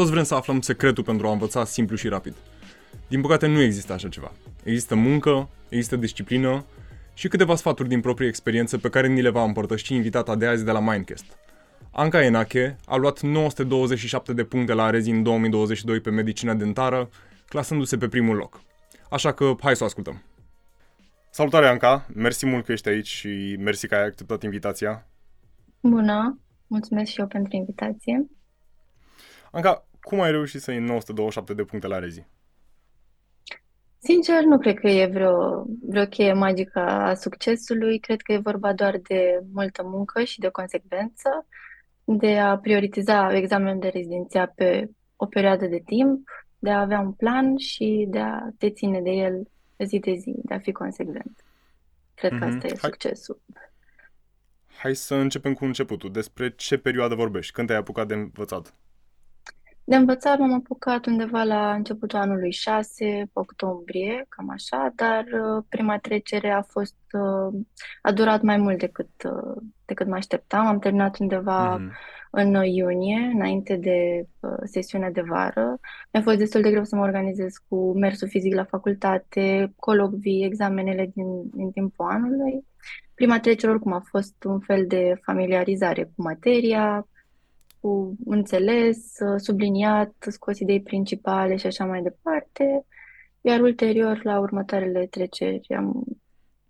Toți vrem să aflăm secretul pentru a învăța simplu și rapid. Din păcate nu există așa ceva. Există muncă, există disciplină și câteva sfaturi din proprie experiență pe care ni le va împărtăși invitata de azi de la Mindcast. Anca Enache a luat 927 de puncte la Arezi în 2022 pe medicina dentară, clasându-se pe primul loc. Așa că hai să o ascultăm. Salutare Anca, mersi mult că ești aici și mersi că ai acceptat invitația. Bună, mulțumesc și eu pentru invitație. Anca, cum ai reușit să iei 927 de puncte la Arezi? Sincer, nu cred că e vreo, vreo cheie magică a succesului. Cred că e vorba doar de multă muncă și de consecvență, de a prioritiza examenul de rezidenția pe o perioadă de timp, de a avea un plan și de a te ține de el zi de zi, de a fi consecvent. Cred că mm-hmm. asta e Hai. succesul. Hai să începem cu începutul. Despre ce perioadă vorbești? Când te-ai apucat de învățat? De învățat m-am apucat undeva la începutul anului 6, octombrie, cam așa, dar uh, prima trecere a fost, uh, a durat mai mult decât, uh, decât mă așteptam. Am terminat undeva mm-hmm. în iunie, înainte de sesiunea de vară. Mi-a fost destul de greu să mă organizez cu mersul fizic la facultate, colocvii, examenele din, din timpul anului. Prima trecere oricum a fost un fel de familiarizare cu materia, cu înțeles, subliniat, scos idei principale și așa mai departe, iar ulterior, la următoarele treceri, am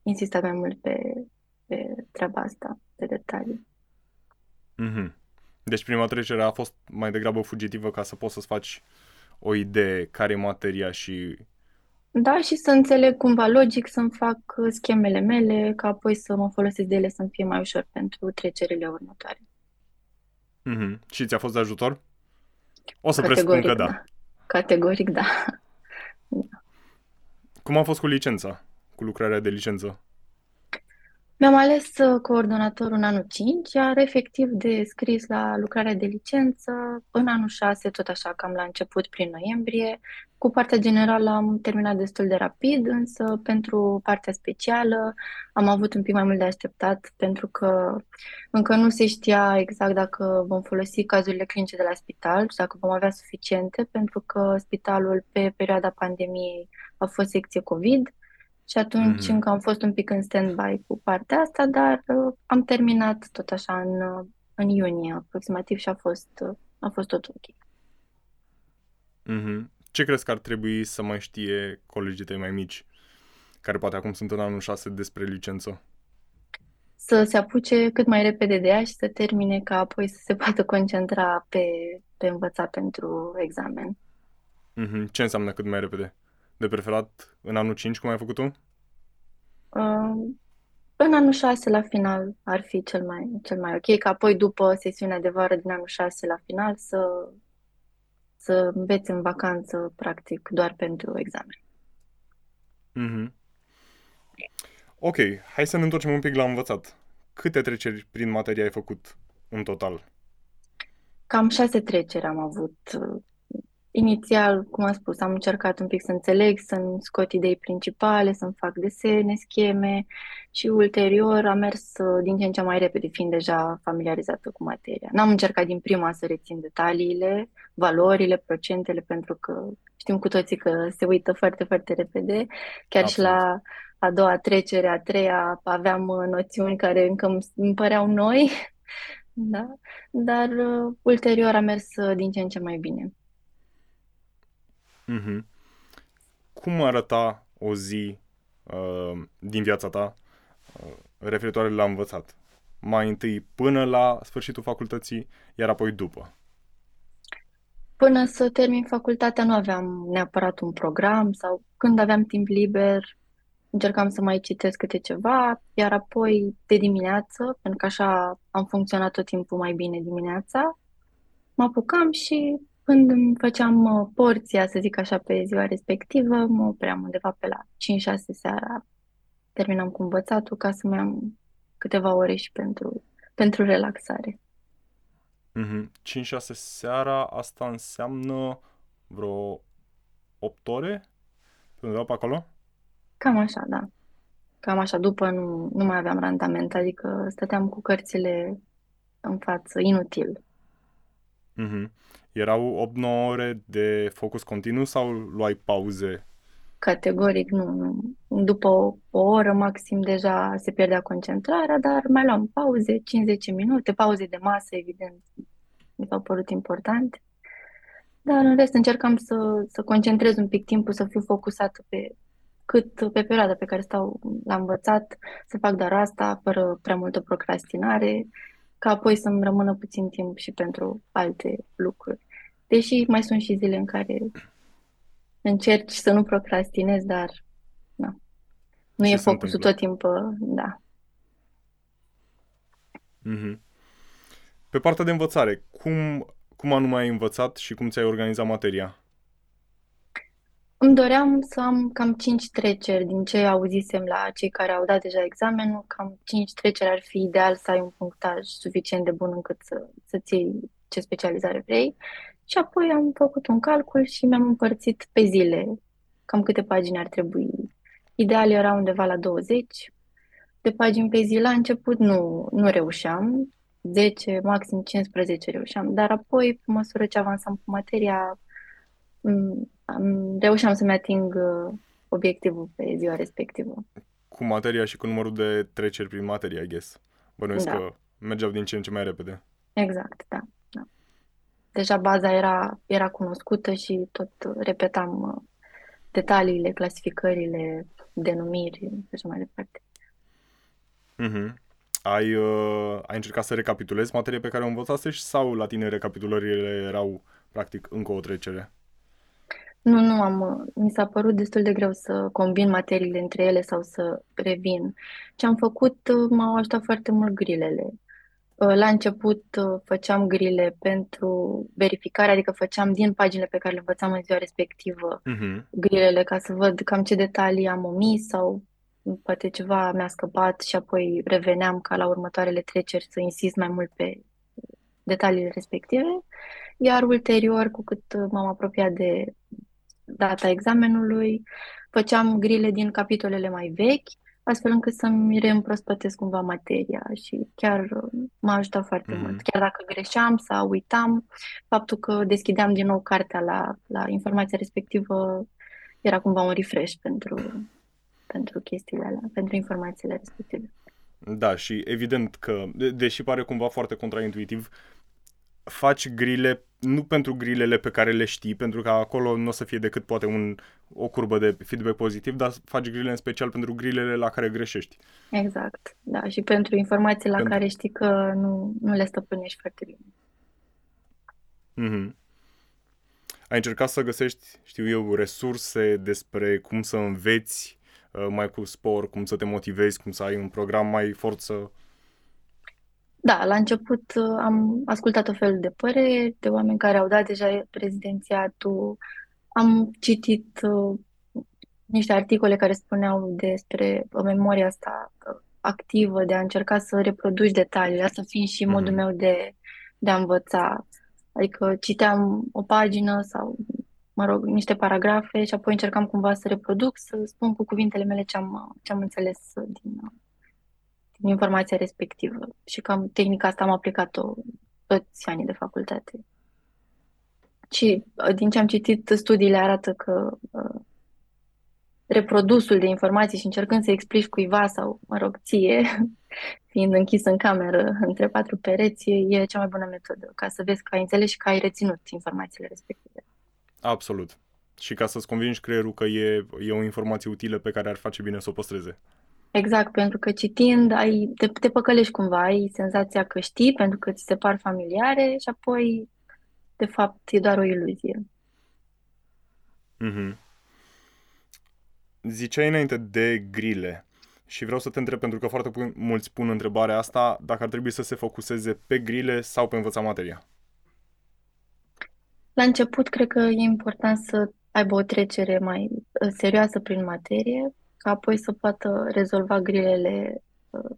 insistat mai mult pe, pe treaba asta, pe detalii. Mm-hmm. Deci prima trecere a fost mai degrabă fugitivă ca să poți să-ți faci o idee care e materia și... Da, și să înțeleg cumva logic să-mi fac schemele mele, ca apoi să mă folosesc de ele să-mi fie mai ușor pentru trecerile următoare. Mm-hmm. Și ți-a fost de ajutor? O să Categoric, presupun că da. da. Categoric, da. da. Cum a fost cu licența? Cu lucrarea de licență? Mi-am ales uh, coordonatorul în anul 5, iar efectiv de scris la lucrarea de licență în anul 6, tot așa cam la început, prin noiembrie. Cu partea generală am terminat destul de rapid, însă pentru partea specială am avut un pic mai mult de așteptat pentru că încă nu se știa exact dacă vom folosi cazurile clinice de la spital și dacă vom avea suficiente, pentru că spitalul pe perioada pandemiei a fost secție COVID și atunci mm-hmm. încă am fost un pic în stand-by cu partea asta, dar uh, am terminat tot așa în, uh, în iunie aproximativ și a fost, uh, a fost tot ok. Mm-hmm. Ce crezi că ar trebui să mai știe colegii tăi mai mici, care poate acum sunt în anul 6 despre licență? Să se apuce cât mai repede de ea și să termine ca apoi să se poată concentra pe, pe învățat pentru examen. Mm-hmm. Ce înseamnă cât mai repede? De preferat în anul 5, cum ai făcut tu? Uh, în anul 6 la final ar fi cel mai, cel mai ok, ca apoi după sesiunea de vară din anul 6 la final să, să înveți în vacanță, practic, doar pentru examen. Mm-hmm. Ok, hai să ne întoarcem un pic la învățat. Câte treceri prin materie ai făcut în total? Cam șase treceri am avut Inițial, cum am spus, am încercat un pic să înțeleg, să-mi scot idei principale, să-mi fac desene, scheme și ulterior am mers uh, din ce în ce mai repede, fiind deja familiarizată cu materia. N-am încercat din prima să rețin detaliile, valorile, procentele, pentru că știm cu toții că se uită foarte, foarte repede. Chiar Absolut. și la a doua trecere, a treia, aveam uh, noțiuni care încă îmi păreau noi, da? dar uh, ulterior am mers uh, din ce în ce mai bine. Mm-hmm. Cum arăta o zi uh, din viața ta uh, referitoare la învățat? Mai întâi până la sfârșitul facultății, iar apoi după. Până să termin facultatea nu aveam neapărat un program sau când aveam timp liber încercam să mai citesc câte ceva, iar apoi de dimineață, pentru că așa am funcționat tot timpul mai bine dimineața, mă apucam și când îmi făceam uh, porția, să zic așa, pe ziua respectivă, mă opream undeva pe la 5-6 seara, terminam cu învățatul ca să mai am câteva ore și pentru, pentru relaxare. Mm-hmm. 5-6 seara, asta înseamnă vreo 8 ore? Undeva pe acolo? Cam așa, da. Cam așa, după nu, nu mai aveam randament, adică stăteam cu cărțile în față, inutil. Mm-hmm. Erau 8-9 ore de focus continuu sau luai pauze? Categoric nu, nu. După o, o oră maxim deja se pierdea concentrarea, dar mai luam pauze, 5-10 minute, pauze de masă, evident, mi s-au părut importante. Dar în rest încercam să, să concentrez un pic timpul, să fiu focusată pe cât pe perioada pe care stau la învățat, să fac doar asta, fără prea multă procrastinare, ca apoi să-mi rămână puțin timp și pentru alte lucruri. Deși mai sunt și zile în care încerci să nu procrastinezi, dar na, nu Ce e focusul tot timpul, da. Mm-hmm. Pe partea de învățare, cum, cum anume ai învățat și cum ți-ai organizat materia? Îmi doream să am cam 5 treceri din ce auzisem la cei care au dat deja examenul, cam 5 treceri ar fi ideal să ai un punctaj suficient de bun încât să, să-ți iei ce specializare vrei. Și apoi am făcut un calcul și mi-am împărțit pe zile cam câte pagini ar trebui. Ideal era undeva la 20 de pagini pe zi. La început nu, nu reușeam, 10, maxim 15 reușeam, dar apoi, pe măsură ce avansam cu materia, am, reușeam să-mi ating uh, obiectivul pe ziua respectivă. Cu materia și cu numărul de treceri prin materia, I guess. Bănuiesc da. că mergeau din ce în ce mai repede. Exact, da. da. Deja baza era, era cunoscută și tot repetam uh, detaliile, clasificările, denumiri și așa mai departe. Mm-hmm. Ai, uh, ai încercat să recapitulezi materia pe care o învățase sau la tine recapitulările erau practic încă o trecere? Nu, nu am. Mi s-a părut destul de greu să combin materiile între ele sau să revin. Ce am făcut m-au ajutat foarte mult grilele. La început făceam grile pentru verificare, adică făceam din paginile pe care le învățam în ziua respectivă uh-huh. grilele ca să văd cam ce detalii am omis sau poate ceva mi-a scăpat și apoi reveneam ca la următoarele treceri să insist mai mult pe detaliile respective. Iar ulterior, cu cât m-am apropiat de data examenului, făceam grile din capitolele mai vechi, astfel încât să-mi reîmprospătesc cumva materia și chiar uh, m-a ajutat foarte mm. mult. Chiar dacă greșeam sau uitam, faptul că deschideam din nou cartea la, la informația respectivă era cumva un refresh pentru, pentru chestiile alea, pentru informațiile respective. Da, și evident că, deși pare cumva foarte contraintuitiv, faci grile nu pentru grilele pe care le știi, pentru că acolo nu o să fie decât poate un, o curbă de feedback pozitiv, dar faci grile în special pentru grilele la care greșești. Exact, da, și pentru informații la pentru... care știi că nu, nu le stăpânești foarte bine. Mm-hmm. Ai încercat să găsești, știu eu, resurse despre cum să înveți uh, mai cu spor, cum să te motivezi, cum să ai un program mai forță da, la început uh, am ascultat o fel de păreri de oameni care au dat deja prezidențiatul. Am citit uh, niște articole care spuneau despre memoria asta uh, activă, de a încerca să reproduci detaliile, asta fiind și mm-hmm. modul meu de, de a învăța. Adică citeam o pagină sau, mă rog, niște paragrafe și apoi încercam cumva să reproduc, să spun cu cuvintele mele ce am, ce am înțeles din, informația respectivă. Și cam tehnica asta am aplicat-o toți anii de facultate. Și uh, din ce am citit, studiile arată că uh, reprodusul de informații și încercând să explici cuiva sau, mă rog, ție, fiind închis în cameră între patru pereți, e cea mai bună metodă ca să vezi că ai înțeles și că ai reținut informațiile respective. Absolut. Și ca să-ți convingi creierul că e, e o informație utilă pe care ar face bine să o păstreze. Exact, pentru că citind ai, te, te păcălești cumva, ai senzația că știi pentru că ți se par familiare și apoi, de fapt, e doar o iluzie. Mm-hmm. Ziceai înainte de grile și vreau să te întreb, pentru că foarte mulți pun întrebarea asta, dacă ar trebui să se focuseze pe grile sau pe învăța materia. La început, cred că e important să aibă o trecere mai uh, serioasă prin materie, ca apoi să poată rezolva grilele uh,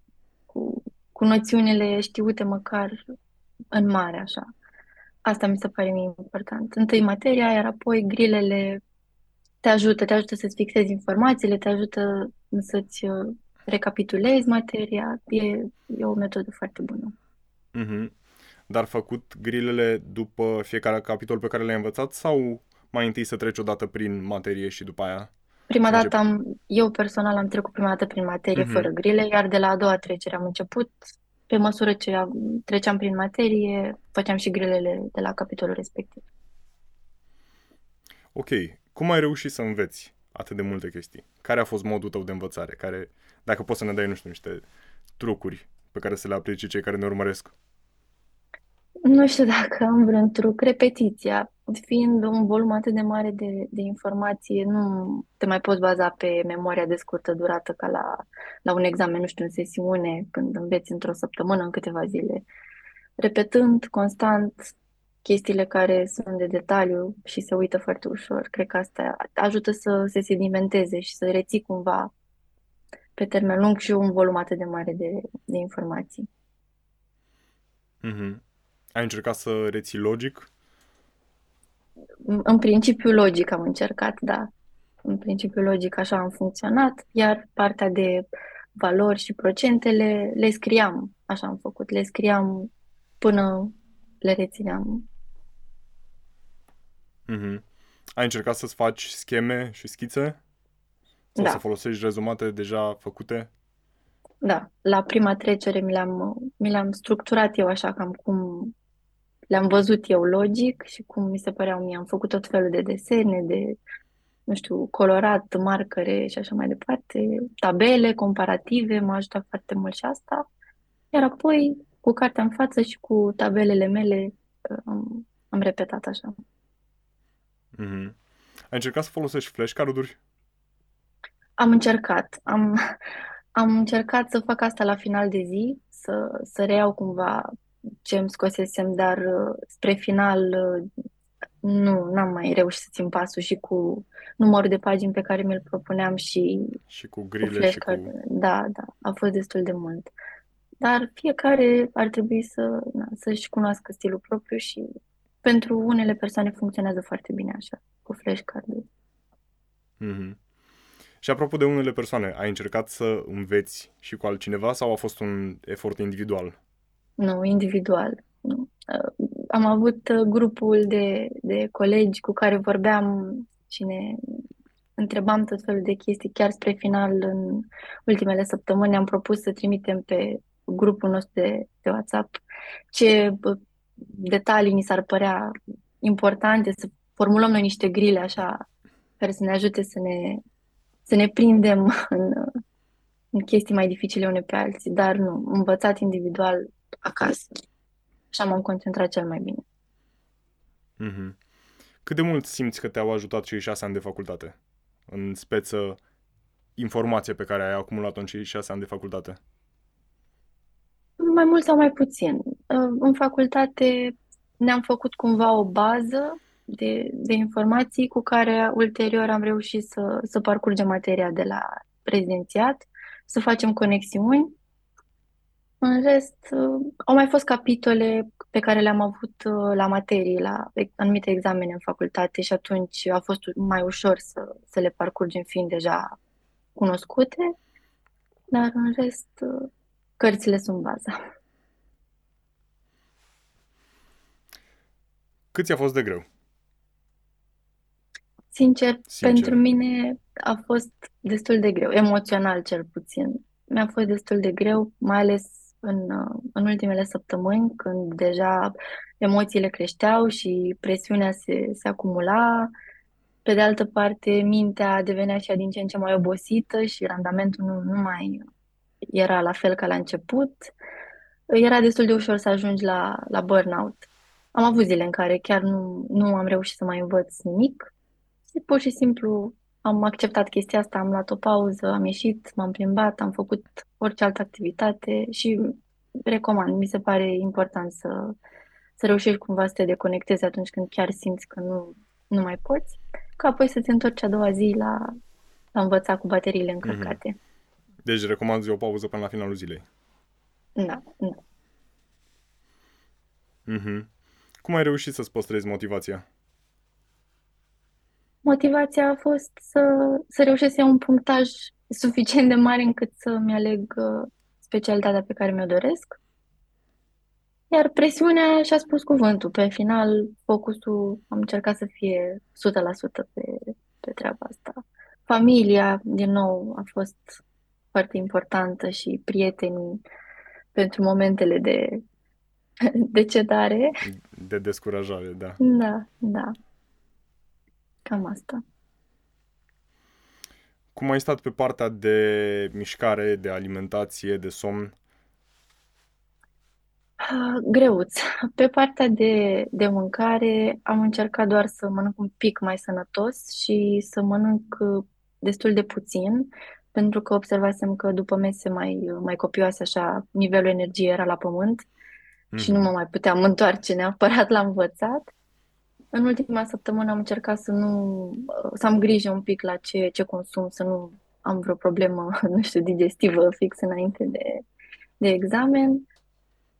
cu, cu noțiunile știute măcar în mare, așa. Asta mi se pare mie important. Întâi materia, iar apoi grilele te ajută, te ajută să-ți fixezi informațiile, te ajută să-ți uh, recapitulezi materia. E, e o metodă foarte bună. Mm-hmm. dar făcut grilele după fiecare capitol pe care le-ai învățat sau mai întâi să treci odată prin materie și după aia? Prima dată am, eu personal am trecut prima dată prin materie uh-huh. fără grile, iar de la a doua trecere am început, pe măsură ce treceam prin materie, făceam și grilele de la capitolul respectiv. Ok. Cum ai reușit să înveți atât de multe chestii? Care a fost modul tău de învățare? Care, dacă poți să ne dai, nu știu, niște trucuri pe care să le aplice cei care ne urmăresc? Nu știu dacă am vreun truc. Repetiția, fiind un volum atât de mare de, de informație, nu te mai poți baza pe memoria de scurtă durată ca la, la un examen, nu știu, în sesiune, când înveți într-o săptămână, în câteva zile. Repetând constant chestiile care sunt de detaliu și se uită foarte ușor, cred că asta ajută să se sedimenteze și să reții cumva pe termen lung și un volum atât de mare de, de informații. Mm-hmm. Ai încercat să reții logic? În principiu logic am încercat, da. În principiu logic așa am funcționat, iar partea de valori și procentele le scriam, așa am făcut, le scriam până le rețineam. Mm-hmm. Ai încercat să-ți faci scheme și schițe? Sau da. să folosești rezumate deja făcute? Da, la prima trecere mi le-am, mi le-am structurat eu așa cam cum le-am văzut eu logic și cum mi se păreau mie. Am făcut tot felul de desene, de, nu știu, colorat, marcare și așa mai departe, tabele comparative, m-a ajutat foarte mult și asta. Iar apoi, cu cartea în față și cu tabelele mele, am, am repetat așa. Mm-hmm. Ai încercat să folosești flashcard-uri? Am încercat. Am, am încercat să fac asta la final de zi, să, să reiau cumva ce îmi scosesem, dar uh, spre final uh, nu, n-am mai reușit să țin pasul și cu numărul de pagini pe care mi-l propuneam și, și cu grile cu și cu... Da, da, a fost destul de mult. Dar fiecare ar trebui să, na, să-și cunoască stilul propriu și pentru unele persoane funcționează foarte bine așa, cu flashcard-ul. Mm-hmm. Și apropo de unele persoane, ai încercat să înveți și cu altcineva sau a fost un efort individual? Nu, individual. Nu. Uh, am avut uh, grupul de, de colegi cu care vorbeam și ne întrebam tot felul de chestii. Chiar spre final, în ultimele săptămâni, am propus să trimitem pe grupul nostru de, de WhatsApp ce detalii ni s-ar părea importante, să formulăm noi niște grile așa care să ne ajute să ne, să ne prindem în, în chestii mai dificile une pe alții, dar nu, învățat individual acasă. Așa m-am concentrat cel mai bine. Mm-hmm. Cât de mult simți că te-au ajutat cei șase ani de facultate? În speță informație pe care ai acumulat-o în cei șase ani de facultate? Mai mult sau mai puțin. În facultate ne-am făcut cumva o bază de, de informații cu care ulterior am reușit să, să parcurgem materia de la prezidențiat, să facem conexiuni în rest, uh, au mai fost capitole pe care le-am avut uh, la materii, la anumite examene în facultate și atunci a fost mai ușor să, să le parcurgem fiind deja cunoscute, dar în rest, uh, cărțile sunt baza. Cât ți-a fost de greu? Sincer, Sincer, pentru mine a fost destul de greu, emoțional cel puțin. Mi-a fost destul de greu, mai ales în, în ultimele săptămâni, când deja emoțiile creșteau și presiunea se, se acumula. Pe de altă parte, mintea devenea și din ce în ce mai obosită și randamentul nu, nu mai era la fel ca la început. Era destul de ușor să ajungi la, la burnout. Am avut zile în care chiar nu, nu am reușit să mai învăț nimic. Și pur și simplu am acceptat chestia asta, am luat o pauză, am ieșit, m-am plimbat, am făcut orice altă activitate și recomand. Mi se pare important să, să reușești cumva să te deconectezi atunci când chiar simți că nu, nu mai poți, ca apoi să te întorci a doua zi la, la învăța cu bateriile mhm. încărcate. Mm-hmm. Deci recomanzi o pauză până la finalul zilei. Da, da. Mm-hmm. Cum ai reușit să-ți păstrezi motivația? Motivația a fost să, să reușesc să iau un punctaj suficient de mare încât să-mi aleg uh, specialitatea pe care mi-o doresc. Iar presiunea și-a spus cuvântul. Pe final, focusul am încercat să fie 100% pe, pe treaba asta. Familia, din nou, a fost foarte importantă și prietenii pentru momentele de, de cedare. De descurajare, da. Da, da. Cam asta. Cum ai stat pe partea de mișcare, de alimentație, de somn? Ah, greuț. Pe partea de, de mâncare am încercat doar să mănânc un pic mai sănătos și să mănânc uh, destul de puțin, pentru că observasem că după mese mai, mai copioase, așa, nivelul energiei era la pământ mm. și nu mă mai puteam întoarce neapărat la învățat. În ultima săptămână am încercat să nu, să am grijă un pic la ce, ce consum, să nu am vreo problemă, nu știu, digestivă fix înainte de, de examen.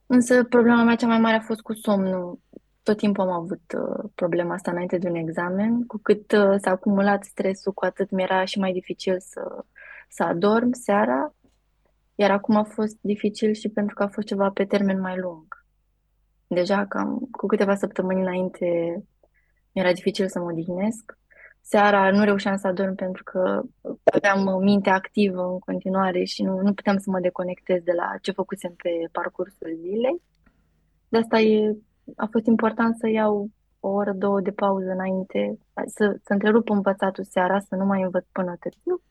Însă problema mea cea mai mare a fost cu somnul. Tot timpul am avut uh, problema asta înainte de un examen. Cu cât uh, s-a acumulat stresul, cu atât mi-era și mai dificil să, să adorm seara. Iar acum a fost dificil și pentru că a fost ceva pe termen mai lung. Deja cam cu câteva săptămâni înainte mi-era dificil să mă odihnesc. Seara nu reușeam să adorm pentru că aveam minte activă în continuare și nu, nu puteam să mă deconectez de la ce făcusem pe parcursul zilei. De asta e, a fost important să iau o oră, două de pauză înainte, să, să întrerup învățatul seara, să nu mai învăț până târziu,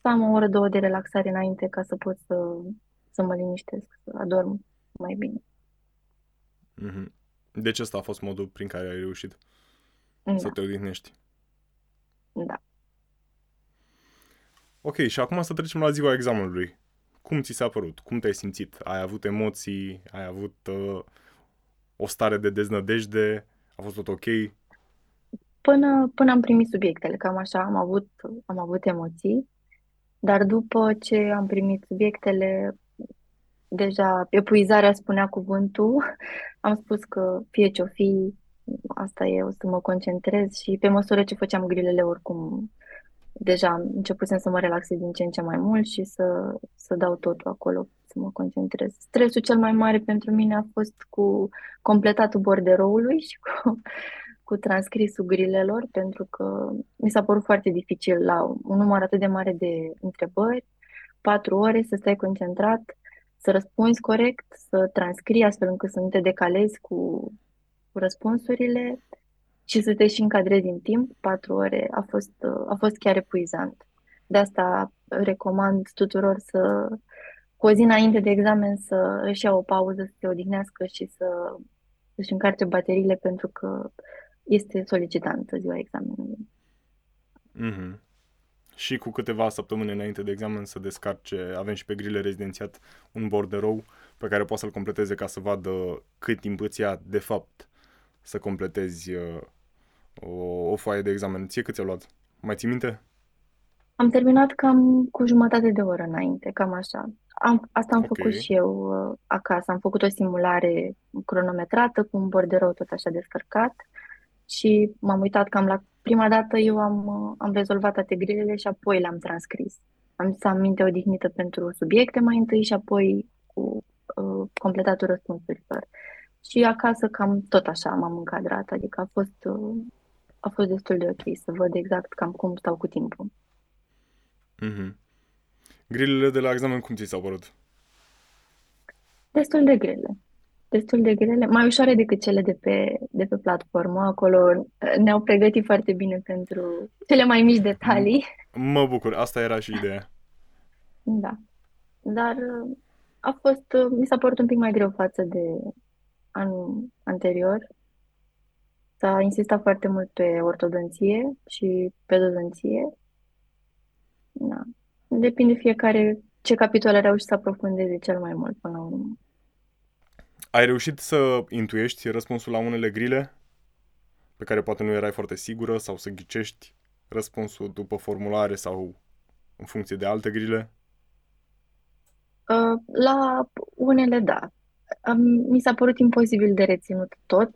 să am o oră, două de relaxare înainte ca să pot să, să mă liniștesc, să adorm mai bine. Mm-hmm. Deci ăsta a fost modul prin care ai reușit da. să te odihnești. Da. Ok, și acum să trecem la ziua examenului. Cum ți s-a părut? Cum te-ai simțit? Ai avut emoții? Ai avut uh, o stare de deznădejde? A fost tot ok? Până, până am primit subiectele, cam așa, am avut, am avut emoții, dar după ce am primit subiectele, deja epuizarea spunea cuvântul, am spus că fie ce-o fi, asta e, o să mă concentrez și pe măsură ce făceam grilele oricum deja începusem să mă relaxez din ce în ce mai mult și să, să dau totul acolo, să mă concentrez. Stresul cel mai mare pentru mine a fost cu completatul borderoului și cu, cu transcrisul grilelor, pentru că mi s-a părut foarte dificil la un număr atât de mare de întrebări, patru ore să stai concentrat, să răspunzi corect, să transcrii astfel încât să nu te decalezi cu, cu răspunsurile și să te și încadrezi în timp, patru ore, a fost, a fost chiar epuizant. De asta recomand tuturor să, cu o zi înainte de examen, să își ia o pauză, să se odihnească și să își încarce bateriile, pentru că este solicitantă ziua examenului. Mm-hmm. Și cu câteva săptămâni înainte de examen să descarce, avem și pe grile rezidențiat un borderou pe care poate să-l completeze ca să vadă cât timp îți ia de fapt să completezi uh, o, o foaie de examen. Ție cât ți-a luat? Mai ții minte? Am terminat cam cu jumătate de oră înainte, cam așa. Am, asta am okay. făcut și eu uh, acasă. Am făcut o simulare cronometrată cu un borderou tot așa descărcat și m-am uitat cam la prima dată eu am, uh, am rezolvat toate grilele și apoi le-am transcris. Am să am minte odihnită pentru subiecte mai întâi și apoi cu uh, completatul răspunsurilor. Și acasă cam tot așa m-am încadrat, adică a fost, uh, a fost destul de ok să văd exact cam cum stau cu timpul. Mm-hmm. Grilele de la examen cum ți s-au părut? Destul de grele. Destul de grele, mai ușoare decât cele de pe, de pe platformă. Acolo uh, ne-au pregătit foarte bine pentru cele mai mici detalii. Mă bucur, asta era și ideea. Da. Dar uh, a fost, mi s-a părut un pic mai greu față de, anul anterior. S-a insistat foarte mult pe ortodonție și pedodonție. Da. Depinde fiecare ce capitol a reușit să aprofundeze cel mai mult până la urmă. Ai reușit să intuiești răspunsul la unele grile pe care poate nu erai foarte sigură sau să ghicești răspunsul după formulare sau în funcție de alte grile? Uh, la unele, da mi s-a părut imposibil de reținut tot,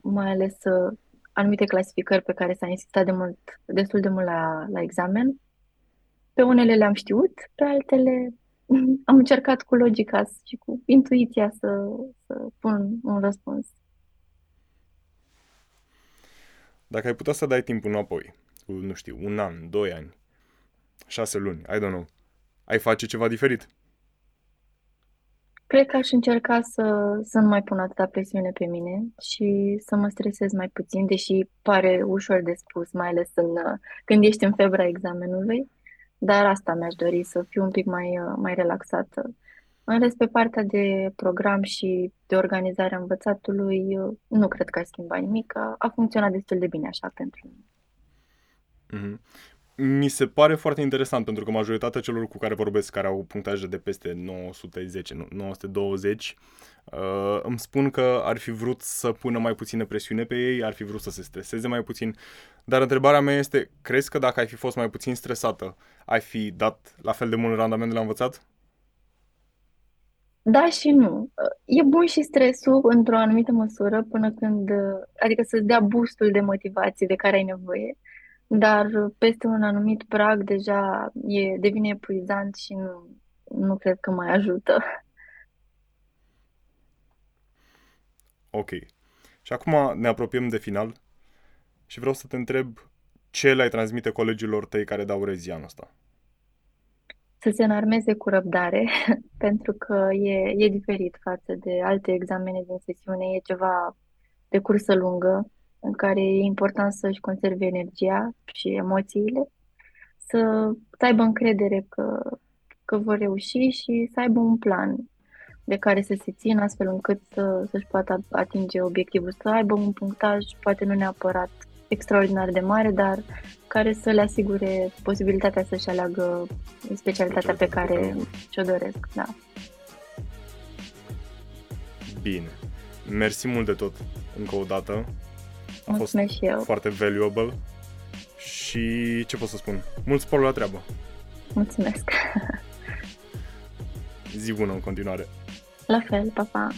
mai ales uh, anumite clasificări pe care s-a insistat de mult, destul de mult la, la examen. Pe unele le-am știut, pe altele am încercat cu logica și cu intuiția să, să pun un răspuns. Dacă ai putea să dai timpul înapoi, cu, nu știu, un an, doi ani, șase luni, I don't know, ai face ceva diferit? Cred că aș încerca să, să nu mai pun atâta presiune pe mine și să mă stresez mai puțin, deși pare ușor de spus, mai ales în, când ești în febra examenului, dar asta mi-aș dori, să fiu un pic mai, mai relaxată. În rest, pe partea de program și de organizare a învățatului, nu cred că aș schimbat nimic, a, a funcționat destul de bine așa pentru mine. Mm-hmm mi se pare foarte interesant pentru că majoritatea celor cu care vorbesc, care au punctaje de peste 910, 920, uh, îmi spun că ar fi vrut să pună mai puțină presiune pe ei, ar fi vrut să se streseze mai puțin. Dar întrebarea mea este, crezi că dacă ai fi fost mai puțin stresată, ai fi dat la fel de mult randament de la învățat? Da și nu. E bun și stresul într-o anumită măsură până când, adică să-ți dea boostul de motivație de care ai nevoie dar peste un anumit prag deja e, devine epuizant și nu, nu cred că mai ajută. Ok. Și acum ne apropiem de final și vreau să te întreb ce le-ai transmite colegilor tăi care dau rezi anul ăsta? Să se înarmeze cu răbdare, pentru că e, e diferit față de alte examene din sesiune, e ceva de cursă lungă în care e important să-și conserve energia și emoțiile, să, să aibă încredere că, că vor reuși și să aibă un plan de care să se țină astfel încât să, să-și poată atinge obiectivul, să aibă un punctaj, poate nu neapărat extraordinar de mare, dar care să le asigure posibilitatea să-și aleagă specialitatea pe care și-o doresc. Da. Bine. Mersi mult de tot, încă o dată. A Mulțumesc fost și eu. foarte valuable și ce pot să spun? Mult spor la treabă. Mulțumesc. Zi bună în continuare. La fel, pa, pa.